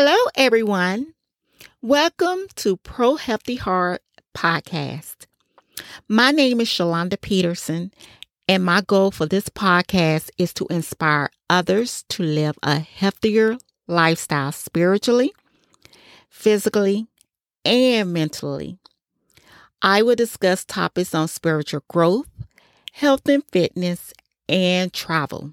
everyone. Welcome to Pro Healthy Heart Podcast. My name is Shalonda Peterson, and my goal for this podcast is to inspire others to live a healthier lifestyle spiritually, physically, and mentally. I will discuss topics on spiritual growth, health and fitness, and travel.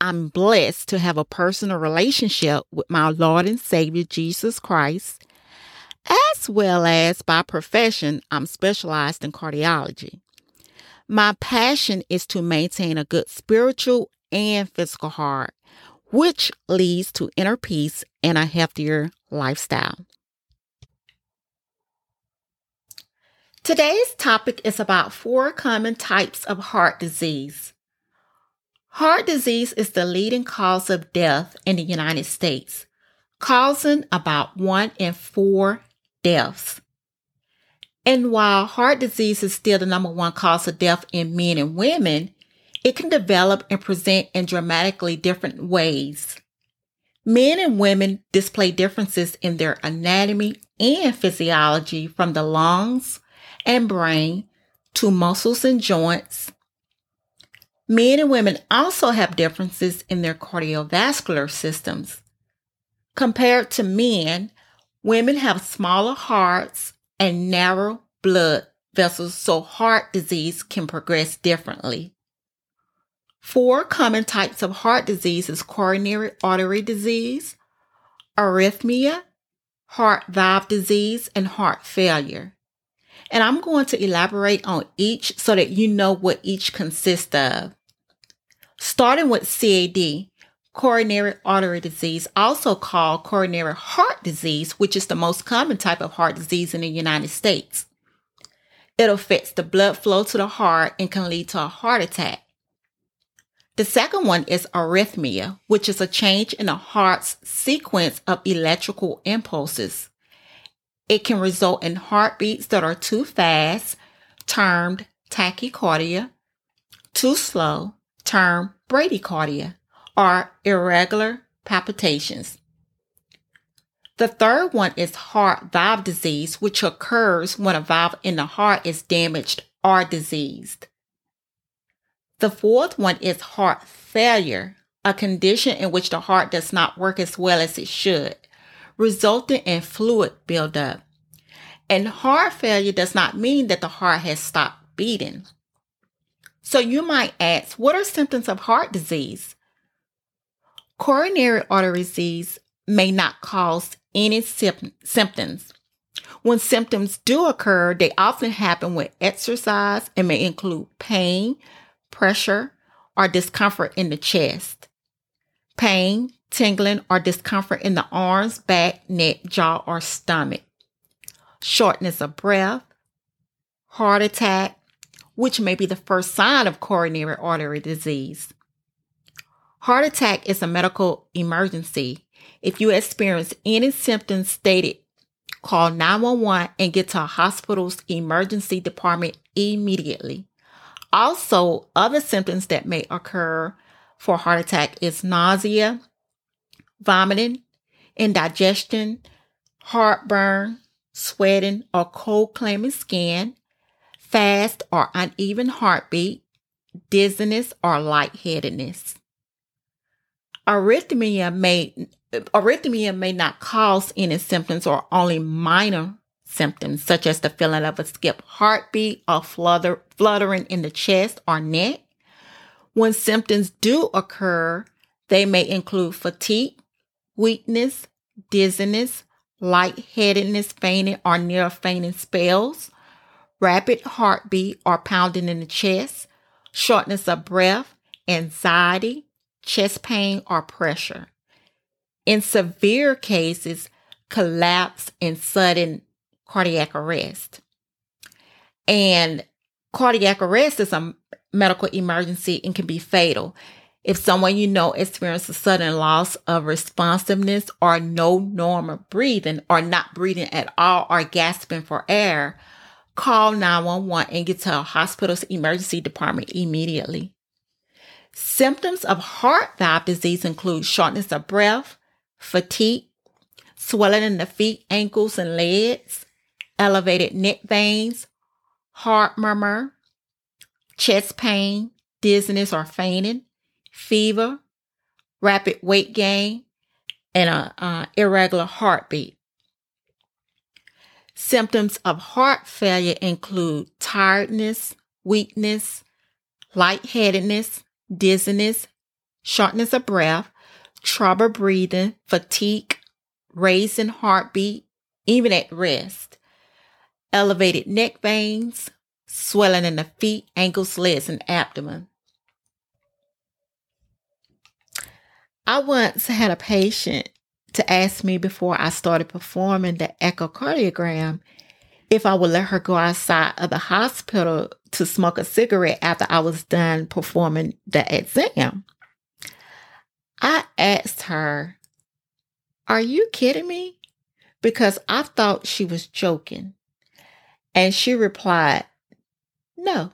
I'm blessed to have a personal relationship with my Lord and Savior Jesus Christ, as well as by profession, I'm specialized in cardiology. My passion is to maintain a good spiritual and physical heart, which leads to inner peace and a healthier lifestyle. Today's topic is about four common types of heart disease. Heart disease is the leading cause of death in the United States, causing about one in four deaths. And while heart disease is still the number one cause of death in men and women, it can develop and present in dramatically different ways. Men and women display differences in their anatomy and physiology from the lungs and brain to muscles and joints. Men and women also have differences in their cardiovascular systems. Compared to men, women have smaller hearts and narrow blood vessels, so heart disease can progress differently. Four common types of heart disease is coronary artery disease, arrhythmia, heart valve disease, and heart failure. And I'm going to elaborate on each so that you know what each consists of. Starting with CAD, coronary artery disease, also called coronary heart disease, which is the most common type of heart disease in the United States. It affects the blood flow to the heart and can lead to a heart attack. The second one is arrhythmia, which is a change in the heart's sequence of electrical impulses. It can result in heartbeats that are too fast, termed tachycardia, too slow, termed bradycardia, or irregular palpitations. The third one is heart valve disease, which occurs when a valve in the heart is damaged or diseased. The fourth one is heart failure, a condition in which the heart does not work as well as it should, resulting in fluid buildup. And heart failure does not mean that the heart has stopped beating. So you might ask, what are symptoms of heart disease? Coronary artery disease may not cause any symptoms. When symptoms do occur, they often happen with exercise and may include pain, pressure, or discomfort in the chest. Pain, tingling, or discomfort in the arms, back, neck, jaw, or stomach. Shortness of breath, heart attack, which may be the first sign of coronary artery disease. Heart attack is a medical emergency. If you experience any symptoms stated, call 911 and get to a hospital's emergency department immediately. Also, other symptoms that may occur for heart attack is nausea, vomiting, indigestion, heartburn, sweating or cold clammy skin, fast or uneven heartbeat, dizziness, or lightheadedness. Arrhythmia may arrhythmia may not cause any symptoms or only minor symptoms, such as the feeling of a skip heartbeat or flutter, fluttering in the chest or neck. When symptoms do occur, they may include fatigue, weakness, dizziness, lightheadedness, fainting, or near fainting spells, rapid heartbeat or pounding in the chest, shortness of breath, anxiety, chest pain, or pressure. In severe cases, collapse and sudden cardiac arrest. And cardiac arrest is a medical emergency and can be fatal. If someone you know experiences sudden loss of responsiveness or no normal breathing or not breathing at all or gasping for air, call 911 and get to a hospital's emergency department immediately. Symptoms of heart valve disease include shortness of breath, fatigue, swelling in the feet, ankles, and legs, elevated neck veins, heart murmur, chest pain, dizziness or fainting, fever, rapid weight gain, and an irregular heartbeat. Symptoms of heart failure include tiredness, weakness, lightheadedness, dizziness, shortness of breath, trouble breathing, fatigue, raising heartbeat, even at rest, elevated neck veins, swelling in the feet, ankles, legs, and abdomen. I once had a patient to ask me before I started performing the echocardiogram if I would let her go outside of the hospital to smoke a cigarette after I was done performing the exam. I asked her, Are you kidding me? Because I thought she was joking. And she replied, No.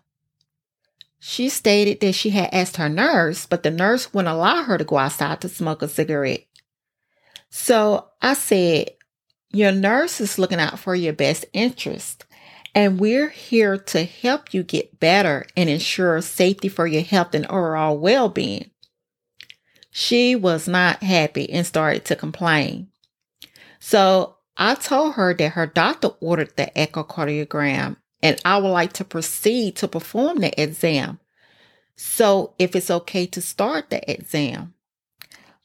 She stated that she had asked her nurse, but the nurse wouldn't allow her to go outside to smoke a cigarette. So I said, Your nurse is looking out for your best interest, and we're here to help you get better and ensure safety for your health and overall well being. She was not happy and started to complain. So I told her that her doctor ordered the echocardiogram and I would like to proceed to perform the exam. So if it's okay to start the exam.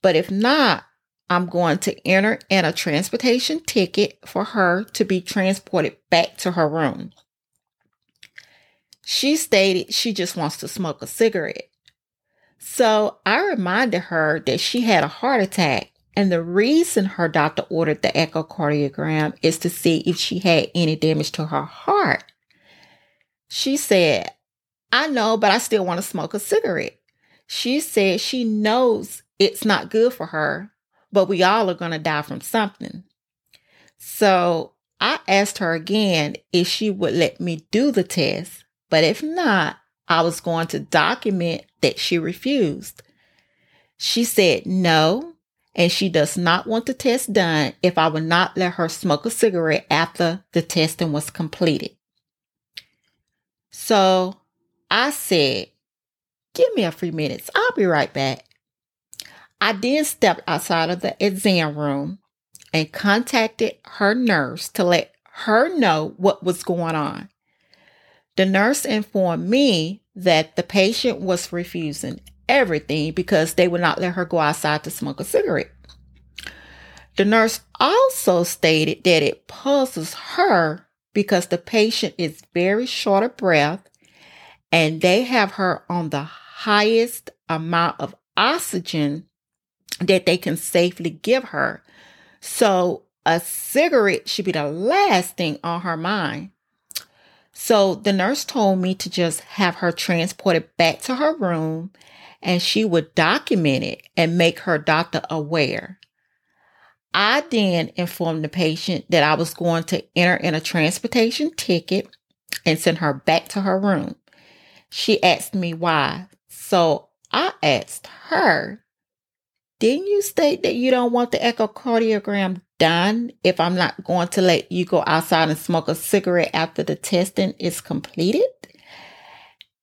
But if not, I'm going to enter in a transportation ticket for her to be transported back to her room. She stated she just wants to smoke a cigarette. So I reminded her that she had a heart attack and the reason her doctor ordered the echocardiogram is to see if she had any damage to her heart. She said, I know, but I still want to smoke a cigarette. She said she knows it's not good for her, but we all are going to die from something. So I asked her again if she would let me do the test, but if not, I was going to document that she refused. She said no, and she does not want the test done if I would not let her smoke a cigarette after the testing was completed. So I said, Give me a few minutes. I'll be right back. I then stepped outside of the exam room and contacted her nurse to let her know what was going on. The nurse informed me that the patient was refusing everything because they would not let her go outside to smoke a cigarette. The nurse also stated that it puzzles her because the patient is very short of breath and they have her on the highest amount of oxygen that they can safely give her. So a cigarette should be the last thing on her mind. So the nurse told me to just have her transported back to her room and she would document it and make her doctor aware. I then informed the patient that I was going to enter in a transportation ticket and send her back to her room. She asked me why. So I asked her, Didn't you state that you don't want the echocardiogram done if I'm not going to let you go outside and smoke a cigarette after the testing is completed?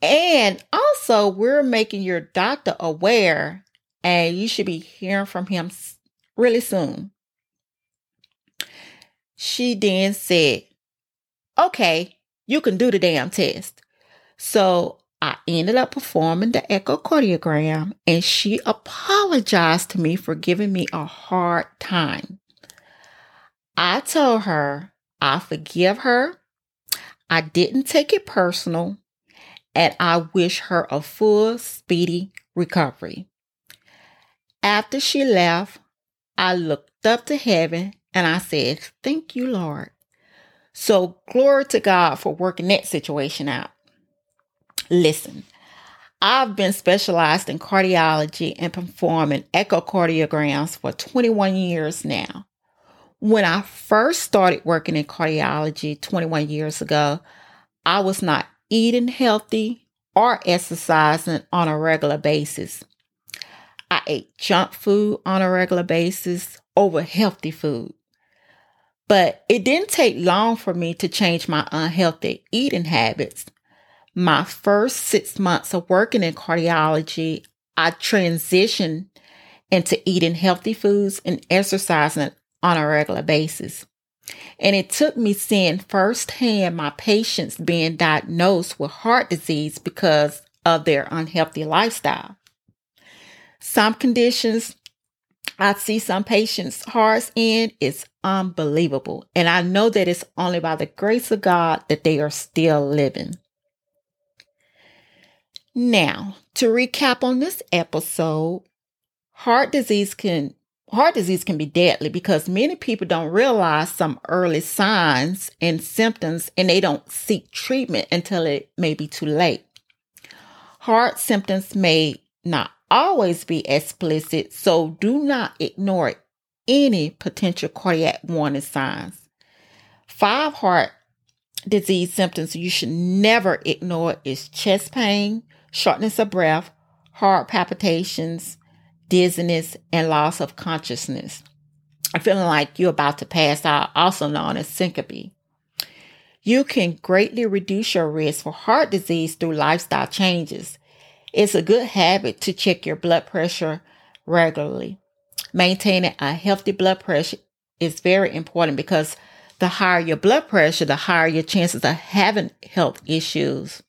And also, we're making your doctor aware, and you should be hearing from him really soon. She then said, Okay, you can do the damn test. So I ended up performing the echocardiogram, and she apologized to me for giving me a hard time. I told her I forgive her, I didn't take it personal, and I wish her a full, speedy recovery. After she left, I looked up to heaven and I said, Thank you, Lord. So, glory to God for working that situation out. Listen, I've been specialized in cardiology and performing echocardiograms for 21 years now. When I first started working in cardiology 21 years ago, I was not eating healthy or exercising on a regular basis. I ate junk food on a regular basis over healthy food. But it didn't take long for me to change my unhealthy eating habits. My first six months of working in cardiology, I transitioned into eating healthy foods and exercising on a regular basis. And it took me seeing firsthand my patients being diagnosed with heart disease because of their unhealthy lifestyle. Some conditions I see some patients' hearts in is unbelievable. And I know that it's only by the grace of God that they are still living. Now, to recap on this episode, heart disease can heart disease can be deadly because many people don't realize some early signs and symptoms and they don't seek treatment until it may be too late. Heart symptoms may not always be explicit, so do not ignore any potential cardiac warning signs. Five heart disease symptoms you should never ignore is chest pain, shortness of breath, heart palpitations, dizziness, and loss of consciousness. Feeling like you're about to pass out, also known as syncope. You can greatly reduce your risk for heart disease through lifestyle changes. It's a good habit to check your blood pressure regularly. Maintaining a healthy blood pressure is very important because the higher your blood pressure, the higher your chances of having health issues.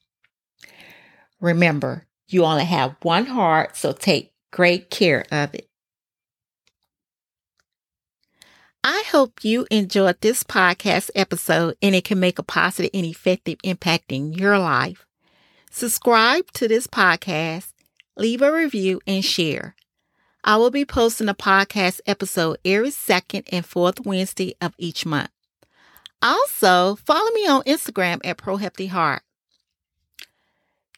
Remember, you only have one heart, so take great care of it. I hope you enjoyed this podcast episode and it can make a positive and effective impact in your life. Subscribe to this podcast, leave a review, and share. I will be posting a podcast episode every second and fourth Wednesday of each month. Also, follow me on Instagram at Pro Healthy Heart.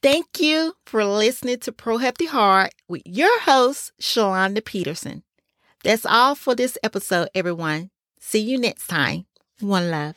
Thank you for listening to Pro Healthy Heart with your host, Shalonda Peterson. That's all for this episode, everyone. See you next time. One love.